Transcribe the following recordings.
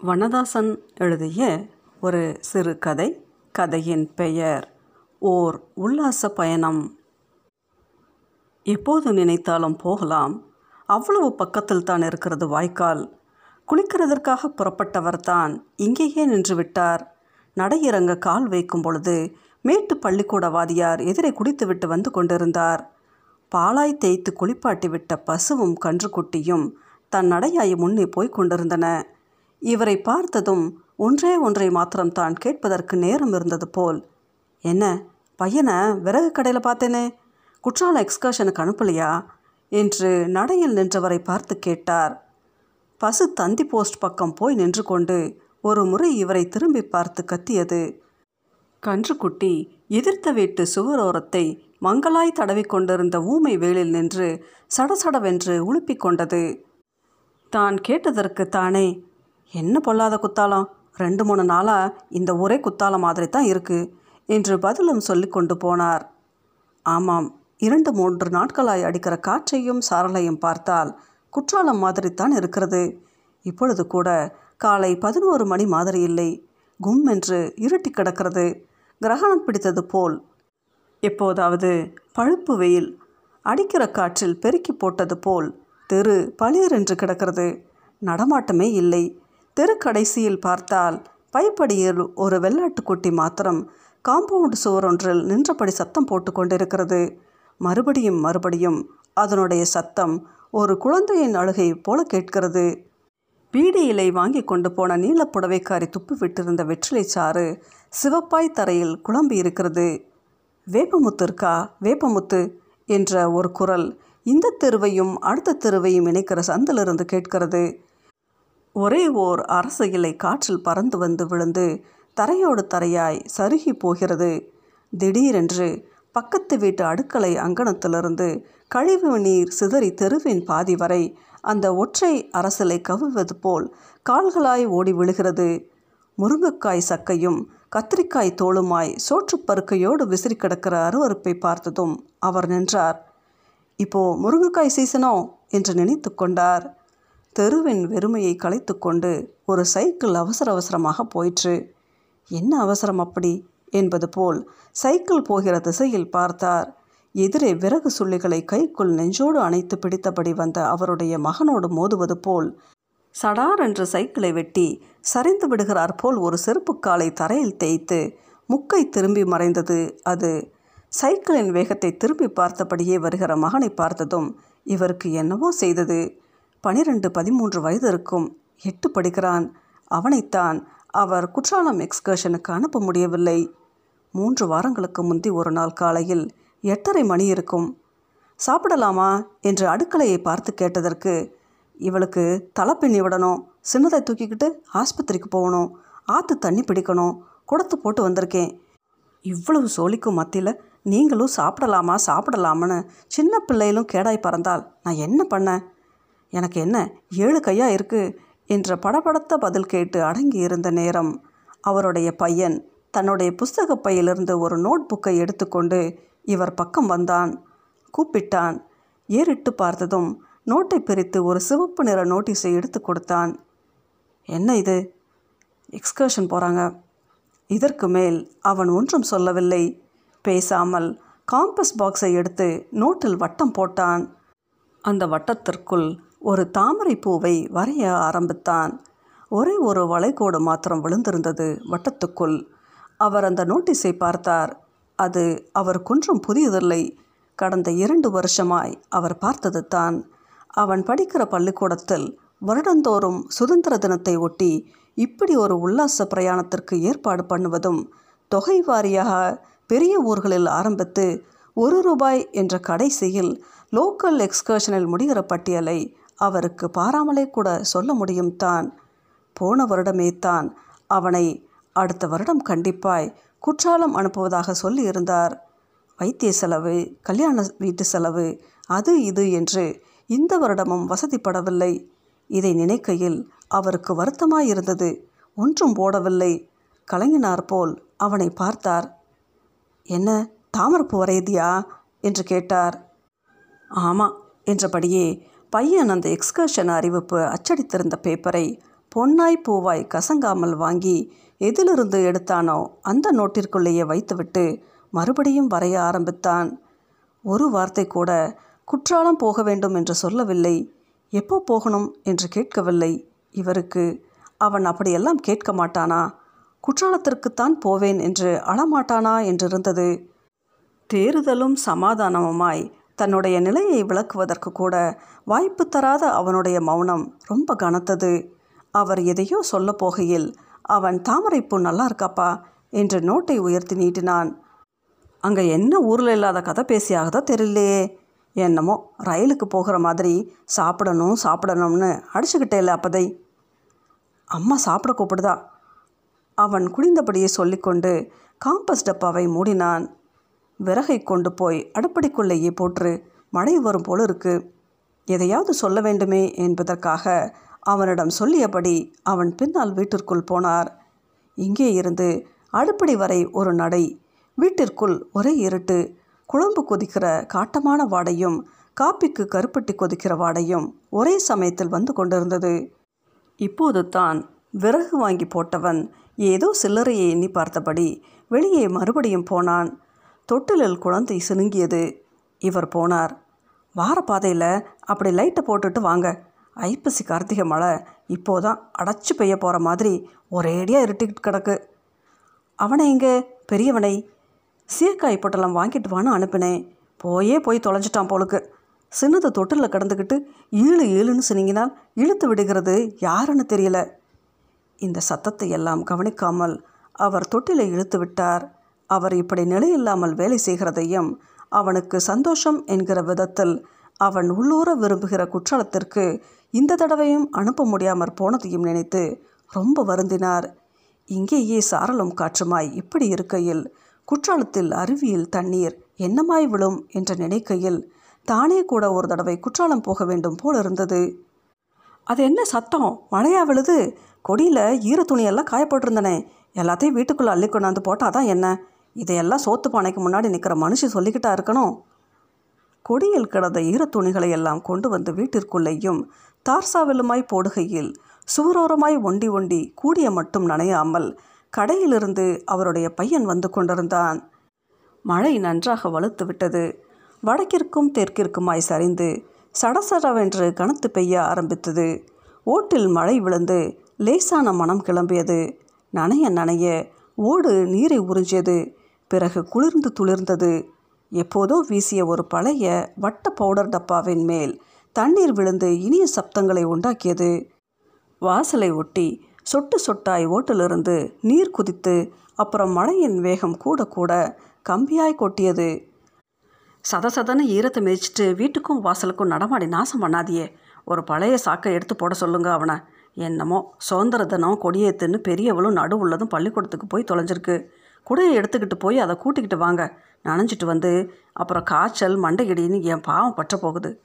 வண்ணதாசன் எழுதிய ஒரு சிறுகதை கதையின் பெயர் ஓர் உல்லாச பயணம். எப்போது நினைத்தாலும் போகலாம். அவ்வளவு பக்கத்தில் தான் இருக்கிறது வாய்க்கால். குளிக்கிறதற்காக புறப்பட்டவர் தான் இங்கேயே நின்று விட்டார். நடையிறங்க கால் வைக்கும் பொழுது மேட்டு பள்ளிக்கூட வாதியார் எதிரே குடித்துவிட்டு வந்து கொண்டிருந்தார். பாலாய் தேய்த்து குளிப்பாட்டி விட்ட பசுவும் கன்றுக்குட்டியும் தன் நடையாய் முன்னே போய்க் கொண்டிருந்தன. இவரை பார்த்ததும் ஒன்றே ஒன்றை மாத்திரம் தான் கேட்பதற்கு நேரம் இருந்தது போல். என்ன பையனை விறகு கடையில் பார்த்தேனே? குற்றால எக்ஸ்கர்ஷனுக்கு அனுப்பலையா? என்று நடையில் நின்றவரை பார்த்து கேட்டார். பசு தந்தி போஸ்ட் பக்கம் போய் நின்று கொண்டு ஒரு முறை இவரை திரும்பி பார்த்து கத்தியது. கன்றுக்குட்டி எதிர்த்த வீட்டு சுவரோரத்தை மங்களாய் தடவி கொண்டிருந்த ஊமை வேலில் நின்று சடசடவென்று உழுப்பிக் கொண்டது. தான் கேட்டதற்கு தானே என்ன பொல்லாத குத்தாலம்? ரெண்டு மூணு நாளாக இந்த ஒரே குத்தாலம் மாதிரி தான் இருக்குது என்று பதிலும் சொல்லி கொண்டு போனார். ஆமாம் இரண்டு மூன்று நாட்களாய் அடிக்கிற காற்றையும் சாரலையும் பார்த்தால் குற்றாலம் மாதிரி தான் இருக்கிறது. இப்பொழுது கூட காலை பதினோரு மணி மாதிரி இல்லை. கும் என்று இருட்டி கிடக்கிறது. கிரகணம் பிடித்தது போல். எப்போதாவது பழுப்பு வெயில் அடிக்கிற காற்றில் பெருக்கி போட்டது போல் தெரு பளிர் என்று கிடக்கிறது. நடமாட்டமே இல்லை. தெருக்கடைசியில் பார்த்தால் பைப்படியில் ஒரு வெள்ளாட்டுக்குட்டி மாத்திரம் காம்பவுண்ட் சுவரொன்றில் நின்றபடி சத்தம் போட்டு கொண்டிருக்கிறது. மறுபடியும் மறுபடியும் அதனுடைய சத்தம் ஒரு குழந்தையின் அழுகை போல கேட்கிறது. பீடி இலை வாங்கி கொண்டு போன நீலப்புடவைக்காரி துப்பி விட்டிருந்த வெற்றிலை சாறு சிவப்பாய் தரையில் குழம்பி இருக்கிறது. வேப்பமுத்து இருக்கா வேப்பமுத்து என்ற ஒரு குரல் இந்த தெருவையும் அடுத்த தெருவையும் இணைக்கிற சந்திலிருந்து கேட்கிறது. ஒரே ஓர் அரச இலை காற்றில் பறந்து வந்து விழுந்து தரையோடு தரையாய் சருகி போகிறது. திடீரென்று பக்கத்து வீட்டு அடுக்களை அங்கணத்திலிருந்து கழிவு நீர் சிதறி தெருவின் பாதி வரை அந்த ஒற்றை அரசலை கவுவது போல் கால்களாய் ஓடி விழுகிறது. முருங்கைக்காய் சக்கையும் கத்திரிக்காய் தோளுமாய் சோற்றுப்பருக்கையோடு விசிறி கிடக்கிற அருவறுப்பை பார்த்ததும் அவர் நின்றார். இப்போ முருங்கைக்காய் சீசனோ? என்று நினைத்து கொண்டார். தெருவின் வெறுமையை கலைத்து கொண்டு ஒரு சைக்கிள் அவசர அவசரமாக போயிற்று. என்ன அவசரம் அப்படி? என்பது போல் சைக்கிள் போகிற திசையில் பார்த்தார். எதிரே விறகு சுள்ளிகளை கைக்குள் நெஞ்சோடு அணைத்து பிடித்தபடி வந்த அவருடைய மகனோடு மோதுவது போல் சடார் என்று சைக்கிளை வெட்டி சரிந்து விடுகிறார் போல் ஒரு செருப்புக்காலை தரையில் தேய்த்து முக்கை திரும்பி மறைந்தது அது. சைக்கிளின் வேகத்தை திரும்பி பார்த்தபடியே வருகிற மகனை பார்த்ததும் இவருக்கு என்னவோ செய்தது. பனிரெண்டு பதிமூன்று வயது இருக்கும் எட்டு படிக்கிறான். அவனைத்தான் அவர் குற்றாலம் எக்ஸ்கர்ஷனுக்கு அனுப்ப முடியவில்லை. மூன்று வாரங்களுக்கு முந்தி ஒரு நாள் காலையில் எட்டரை மணி இருக்கும். சாப்பிடலாமா என்று அடுக்கலையை பார்த்து கேட்டதற்கு இவளுக்கு தலைப்பின்னி விடணும் சின்னதை தூக்கிக்கிட்டு ஆஸ்பத்திரிக்கு போகணும் ஆற்று தண்ணி பிடிக்கணும் குடத்து போட்டு வந்திருக்கேன். இவ்வளவு சோழிக்கும் மத்தியில் நீங்களும் சாப்பிடலாமா சாப்பிடலாமான்னு சின்ன பிள்ளையிலும் கேடாய் பறந்தால் நான் என்ன பண்ணேன் எனக்கு என்ன ஏழு கையாக இருக்குது என்ற படபடத்த பதில் கேட்டு அடங்கி இருந்த நேரம். அவருடைய பையன் தன்னுடைய புஸ்தக பையிலிருந்து ஒரு நோட் புக்கை எடுத்துக்கொண்டு இவர் பக்கம் வந்தான். கூப்பிட்டான். ஏறிட்டு பார்த்ததும் நோட்டை பிரித்து ஒரு சிவப்பு நிற நோட்டீஸை எடுத்து கொடுத்தான். என்ன இது? எக்ஸ்கர்ஷன் போகிறாங்க இதற்கு மேல் அவன் ஒன்றும் சொல்லவில்லை. பேசாமல் காம்பஸ் பாக்ஸை எடுத்து நோட்டில் வட்டம் போட்டான். அந்த வட்டத்திற்குள் ஒரு தாமரை பூவை வரைய ஆரம்பித்தான். ஒரே ஒரு வளைகோடு மாத்திரம் விழுந்திருந்தது வட்டத்துக்குள். அவர் அந்த நோட்டீஸை பார்த்தார். அது அவர் குன்றும் புதியதில்லை. கடந்த இரண்டு வருஷமாய் அவர் பார்த்தது தான். அவன் படிக்கிற பள்ளிக்கூடத்தில் வருடந்தோறும் சுதந்திர தினத்தை ஒட்டி இப்படி ஒரு உல்லாச பிரயாணத்திற்கு ஏற்பாடு பண்ணுவதும் தொகை வாரியாக பெரிய ஊர்களில் ஆரம்பித்து ஒரு ரூபாய் என்ற கடைசியில் லோக்கல் எக்ஸ்கர்ஷனில் முடிகிற பட்டியலை அவருக்கு பாராமலே கூட சொல்ல முடியும் தான். போன வருடமே தான் அவனை அடுத்த வருடம் கண்டிப்பாய் குற்றாலம் அனுப்புவதாக சொல்லியிருந்தார். வைத்திய செலவு கல்யாண வீட்டு செலவு அது இது என்று இந்த வருடமும் வசதிப்படவில்லை. இதை நினைக்கையில் அவருக்கு வருத்தமாயிருந்தது. ஒன்றும் போடவில்லை. கலங்கினார் போல் அவனை பார்த்தார். என்ன தாமரப்பு வரையதியா? என்று கேட்டார். ஆமாம் என்றபடியே பையன் அந்த எக்ஸ்கர்ஷன் அறிவிப்பு அச்சடித்திருந்த பேப்பரை பொன்னாய் பூவாய் கசங்காமல் வாங்கி எதிலிருந்து எடுத்தானோ அந்த நோட்டிற்குள்ளேயே வைத்துவிட்டு மறுபடியும் வரைய ஆரம்பித்தான். ஒரு வார்த்தை கூட குற்றாலம் போக வேண்டும் என்று சொல்லவில்லை. எப்போ போகணும் என்று கேட்கவில்லை. இவருக்கு அவன் அப்படியெல்லாம் கேட்க மாட்டானா? குற்றாலத்திற்குத்தான் போவேன் என்று அழமாட்டானா என்றிருந்தது. தேறுதலும் சமாதானமுமாய் தன்னுடைய நிலையை விளக்குவதற்கு கூட வாய்ப்பு தராத அவனுடைய மௌனம் ரொம்ப கனத்தது. அவர் எதையோ சொல்ல போகையில் அவன் தாமரைப்பூ நல்லா இருக்காப்பா என்று நோட்டை உயர்த்தி நீட்டினான். அங்கே என்ன ஊரில் இல்லாத கதை பேசியாகதோ தெரியலையே என்னமோ ரயிலுக்கு போகிற மாதிரி சாப்பிடணும் சாப்பிடணும்னு அடிச்சுக்கிட்டேல அப்பதை. அம்மா சாப்பிட கூப்பிடுதா? அவன் குடிந்தபடியே சொல்லிக்கொண்டு காம்பஸ் டப்பாவை மூடினான். விறகை கொண்டு போய் அடுப்படிக்குள்ளேயே போற்று மழை வரும் போல இருக்கு. எதையாவது சொல்ல வேண்டுமே என்பதற்காக அவனிடம் சொல்லியபடி அவன் பின்னால் வீட்டிற்குள் போனார். இங்கே இருந்து அடுப்படி வரை ஒரு நடை வீட்டிற்குள் ஒரே இருட்டு குழம்பு கொதிக்கிற காட்டமான வாடையும் காப்பிக்கு கருப்பட்டி கொதிக்கிற வாடையும் ஒரே சமயத்தில் வந்து கொண்டிருந்தது. இப்போது தான் விறகு வாங்கி போட்டவன் ஏதோ சில்லறையை எண்ணி பார்த்தபடி வெளியே மறுபடியும் போனான். தொட்டிலில் குழந்தை சினுங்கியது. இவர் போனார். வார பாதையில் அப்படி லைட்டை போட்டுட்டு வாங்க. ஐப்பசி கார்த்திகை மழை. இப்போதான் அடைச்சி பெய்ய போகிற மாதிரி ஒரேடியாக இருட்டிக்கிட்டு கிடக்கு. அவனை எங்கே பெரியவனை சீக்காய் பொட்டலம் வாங்கிட்டு வான்னு அனுப்பினேன். போயே போய் தொலைஞ்சிட்டான் போலுக்கு. சின்னது தொட்டிலில் கிடந்துக்கிட்டு ஈழு ஈழுன்னு சினிங்கினால் இழுத்து விடுகிறது யாருன்னு தெரியல. இந்த சத்தத்தை எல்லாம் கவனிக்காமல் அவர் தொட்டிலை இழுத்து விட்டார். அவர் இப்படி நிலையில்லாமல் வேலை செய்கிறதையும் அவனுக்கு சந்தோஷம் என்கிற விதத்தில் அவன் உள்ளூர விரும்புகிற குற்றாலத்திற்கு இந்த தடவையும் அனுப்ப முடியாமற் போனதையும் நினைத்து ரொம்ப வருந்தினார். இங்கேயே சாரலும் காற்றுமாய் இப்படி இருக்கையில் குற்றாலத்தில் அருவியில் தண்ணீர் என்னமாய் விழும் என்று நினைக்கையில் தானே கூட ஒரு தடவை குற்றாலம் போக வேண்டும் போல் இருந்தது அது என்ன சத்தம்? மழையா விழுது? கொடியில் ஈர துணியெல்லாம் காயப்பட்டிருந்தனே. எல்லாத்தையும் வீட்டுக்குள்ளே அள்ளி கொண்டாந்து போட்டால் தான் என்ன? இதையெல்லாம் சோத்து பானைக்கு முன்னாடி நிற்கிற மனுஷி சொல்லிக்கிட்டா இருக்கணும்? கொடியில் கிடந்த ஈர துணிகளை எல்லாம் கொண்டு வந்து வீட்டிற்குள்ளேயும் தார்சாவிலுமாய் போடுகையில் சுவரோரமாய் ஒண்டி ஒண்டி கூடிய மட்டும் நனையாமல் கடையிலிருந்து அவருடைய பையன் வந்து கொண்டிருந்தான். மழை நன்றாக வலுத்து விட்டது. வடக்கிற்கும் தெற்கிற்குமாய் சரிந்து சடசடவென்று கனத்து பெய்ய ஆரம்பித்தது. ஓட்டில் மழை விழுந்து லேசான மனம் கிளம்பியது. நனைய நனைய ஓடு நீரை உறிஞ்சியது. பிறகு குளிர்ந்து துளிர்ந்தது. எப்போதோ வீசிய ஒரு பழைய வட்ட பவுடர் டப்பாவின் மேல் தண்ணீர் விழுந்து இனிய சப்தங்களை உண்டாக்கியது. வாசலை ஒட்டி சொட்டு சொட்டாய் ஓட்டிலிருந்து நீர் குதித்து அப்புறம் மழையின் வேகம் கூட கூட கம்பியாய் கொட்டியது. சதசதன ஈரத்தை மிதிச்சிட்டு வீட்டுக்கும் வாசலுக்கும் நடமாடி நாசம் பண்ணாதியே. ஒரு பழைய சாக்கை எடுத்து போட சொல்லுங்க அவனை. என்னமோ சுதந்திர தினம் கொடியேத்துன்னு பெரியவளும் நடுவுள்ளதும் பள்ளிக்கூடத்துக்கு போய் தொலைஞ்சிருக்கு. குடையை எடுத்துக்கிட்டு போய் அதை கூட்டிக்கிட்டு வாங்க. நனைஞ்சிட்டு வந்து அப்புறம் காய்ச்சல் மண்டையடின்னு என் பாவம் பற்ற போகுது.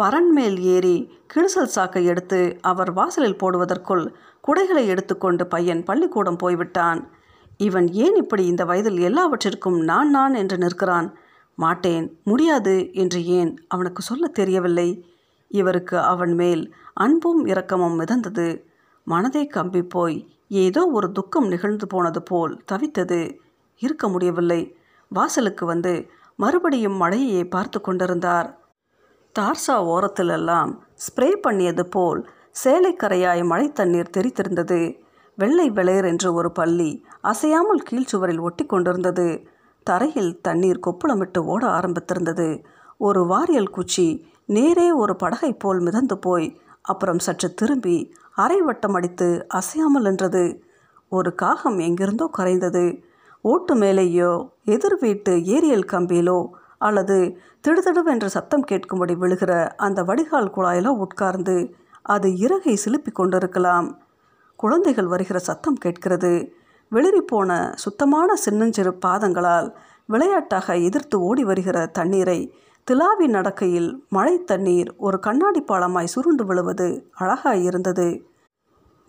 பரன் மேல் ஏறி கிழிசல் சாக்கை எடுத்து அவர் வாசலில் போடுவதற்குள் குடைகளை எடுத்துக்கொண்டு பையன் பள்ளிக்கூடம் போய்விட்டான். இவன் ஏன் இப்படி இந்த வயதில் எல்லாவற்றிற்கும் நான் நான் என்று நிற்கிறான். மாட்டேன் முடியாது என்று ஏன் அவனுக்கு சொல்ல தெரியவில்லை. இவருக்கு அவன் மேல் அன்பும் இரக்கமும் மிதந்தது. மனதை கம்பி போய் ஏதோ ஒரு துக்கம் நிகழ்ந்து போனது போல் தவித்தது. இருக்க முடியவில்லை. வாசலுக்கு வந்து மறுபடியும் மழையை பார்த்து கொண்டிருந்தார். தார்சா ஓரத்திலெல்லாம் ஸ்ப்ரே பண்ணியது போல் சேலைக்கரையாய் மழை தண்ணீர் தெரித்திருந்தது. வெள்ளை வெளையர் என்று ஒரு பள்ளி அசையாமல் கீழ்ச்சுவரில் ஒட்டி கொண்டிருந்தது. தரையில் தண்ணீர் கொப்புளமிட்டு ஓட ஆரம்பித்திருந்தது. ஒரு வாரியல் குச்சி நேரே ஒரு படகை போல் மிதந்து போய் அப்புறம் சற்று திரும்பி அரை வட்டம் அடித்து அசையாமல் நின்றது. ஒரு காகம் எங்கிருந்தோ கரைந்தது. ஓட்டு மேலேயோ எதிர் வீட்டு ஏரியல் கம்பியிலோ அல்லது திடுதிடுவென்று சத்தம் கேட்கும்படி விழுகிற அந்த வடிகால் குழாயிலோ உட்கார்ந்து அது இறகை சிலுப்பி கொண்டிருக்கலாம். குழந்தைகள் வருகிற சத்தம் கேட்கிறது. வெளிரி சுத்தமான சின்னஞ்சிறு பாதங்களால் விளையாட்டாக எதிர்த்து ஓடி வருகிற தண்ணீரை திலாவி நடக்கையில் மழை தண்ணீர் ஒரு கண்ணாடி பாலமாய் சுருண்டு விழுவது அழகாயிருந்தது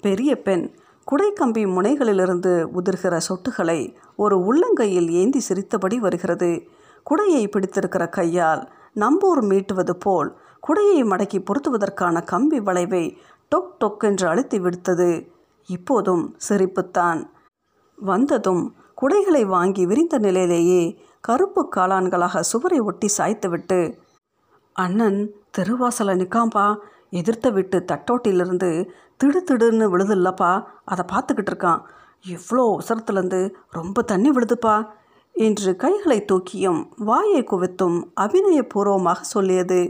பெரிய பெண் குடைக்கம்பி முனைகளிலிருந்து உதிர்கிற சொட்டுகளை ஒரு உள்ளங்கையில் ஏந்தி சிரித்தபடி வருகிறது. குடையை பிடித்திருக்கிற கையால் நம்பூர் மீட்டுவது போல் குடையை மடக்கி பொருத்துவதற்கான கம்பி வளைவை டொக் டொக் என்று அழுத்தி விடுத்தது. இப்போதும் சிரிப்புத்தான். வந்ததும் குடைகளை வாங்கி விரிந்த நிலையிலேயே கருப்பு காளான்களாக சுவரை ஒட்டி சாய்த்துவிட்டு அண்ணன் தெருவாசலை நிற்காம்பா எதிர்த்த விட்டு தட்டோட்டிலிருந்து திடு திடுன்னு விழுதுல்லப்பா. அதை பார்த்துக்கிட்டு இருக்கான். இவ்வளோ உசரத்துலேருந்து ரொம்ப தண்ணி விழுதுப்பா. என்று கைகளை தூக்கியும் வாயை குவித்தும் அபிநயபூர்வமாக சொல்லியது.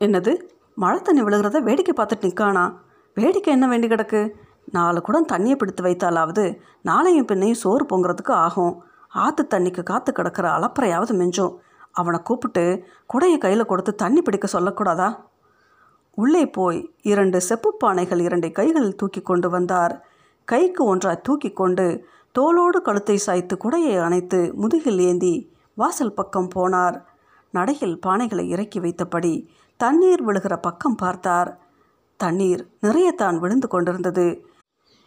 என்னது? மழை தண்ணி விழுகிறத வேடிக்கை பார்த்துட்டு நிற்கானா வேடிக்கை என்ன வேண்டி கிடக்கு? நாலு குடம் தண்ணியை பிடித்து வைத்தாலாவது நாளையும் பின்னையும் சோறு பொங்குறதுக்கு ஆகும். ஆற்று தண்ணிக்கு காத்து கிடக்கிற அலப்பறையாவது மிஞ்சும். அவனை கூப்பிட்டு குடையை கையில் கொடுத்து தண்ணி பிடிக்க சொல்லக்கூடாதா? உள்ளே போய் இரண்டு செப்பு பானைகள் இரண்டை கைகளில் தூக்கி கொண்டு வந்தார். கைக்கு ஒன்றாய் தூக்கி கொண்டு தோளோடு கழுத்தை சாய்த்து குடையை அணைத்து முதுகில் ஏந்தி வாசல் பக்கம் போனார். நடையில் பானைகளை இறக்கி வைத்தபடி தண்ணீர் விழுகிற பக்கம் பார்த்தார். தண்ணீர் நிறையத்தான் விழுந்து கொண்டிருந்தது.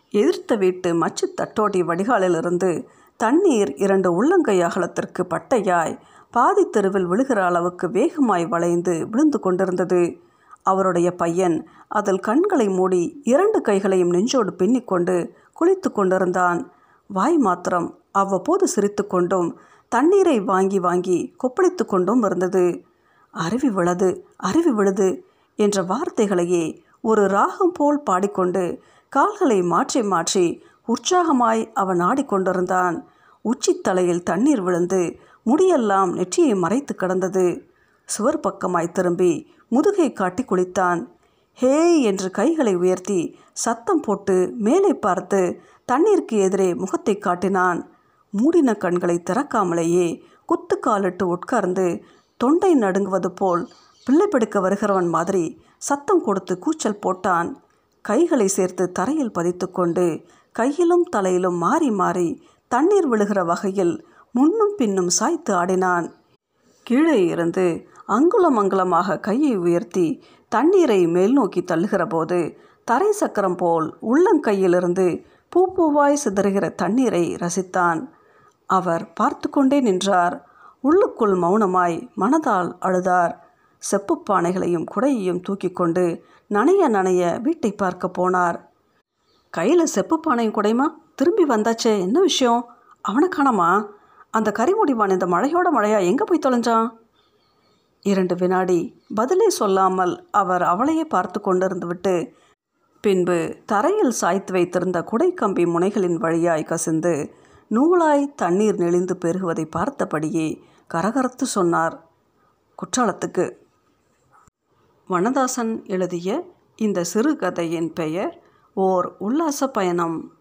எதிர்த்த வீட்டு மச்சு தட்டோடி வடிகாலிலிருந்து தண்ணீர் இரண்டு உள்ளங்கை அகலத்திற்கு பட்டையாய் பாதி தெருவில் விழுகிற அளவுக்கு வேகமாய் வளைந்து விழுந்து கொண்டிருந்தது. அவருடைய பையன் அதில் கண்களை மூடி இரண்டு கைகளையும் நெஞ்சோடு பின்னிக்கொண்டு குளித்து கொண்டிருந்தான். வாய் மாத்திரம் அவ்வப்போது சிரித்து கொண்டும் தண்ணீரை வாங்கி வாங்கி கொப்பளித்து கொண்டும் இருந்தது. அருவி விழது அருவி விழுது என்ற வார்த்தைகளையே ஒரு ராகம் போல் பாடிக்கொண்டு கால்களை மாற்றி மாற்றி உற்சாகமாய் அவன் ஆடிக்கொண்டிருந்தான். உச்சித்தலையில் தண்ணீர் விழுந்து முடியெல்லாம் நெற்றியை மறைத்து கிடந்தது. சுவர் பக்கமாய் திரும்பி முதுகை காட்டி குளித்தான். ஹே என்று கைகளை உயர்த்தி சத்தம் போட்டு மேலே பார்த்து தண்ணீருக்கு எதிரே முகத்தை காட்டினான். மூடின கண்களை திறக்காமலேயே குத்துக்காலிட்டு உட்கார்ந்து தொண்டை நடுங்குவது போல் பிள்ளை பிடிக்க வருகிறவன் மாதிரி சத்தம் கொடுத்து கூச்சல் போட்டான். கைகளை சேர்த்து தரையில் பதித்து கொண்டு கையிலும் தலையிலும் மாறி மாறி தண்ணீர் விழுகிற வகையில் முன்னும் பின்னும் சாய்த்து ஆடினான். கீழே இருந்து அங்குலம் அங்குலமாக கையை உயர்த்தி தண்ணீரை மேல் நோக்கி தள்ளுகிற போது தரை சக்கரம் போல் உள்ளங்கையிலிருந்து பூ பூவாய் சிதறுகிற தண்ணீரை ரசித்தான். அவர் பார்த்து கொண்டே நின்றார். உள்ளுக்குள் மௌனமாய் மனதால் அழுதார். செப்பு பானைகளையும் குடையையும் தூக்கி கொண்டு நனைய நனைய வீட்டை பார்க்க போனார். கையில் செப்பு பானையும் குடையுமா? திரும்பி வந்தாச்சே என்ன விஷயம்? அவனை காணாமா? அந்த கரிமுடிவான் இந்த மழையோட மழையா? எங்கே போய் தொலைஞ்சான்? இரண்டு வினாடி பதிலே சொல்லாமல் அவர் அவளையே பார்த்து கொண்டிருந்து விட்டு பின்பு தரையில் சாய்த்து வைத்திருந்த குடைக்கம்பி முனைகளின் வழியாய் கசிந்து நூலாய் தண்ணீர் நெளிந்து பெருகுவதை பார்த்தபடியே கரகரத்து சொன்னார் குற்றாலத்துக்கு. வனதாசன் எழுதிய இந்த சிறுகதையின் பெயர் ஓர் உல்லாச பயணம்.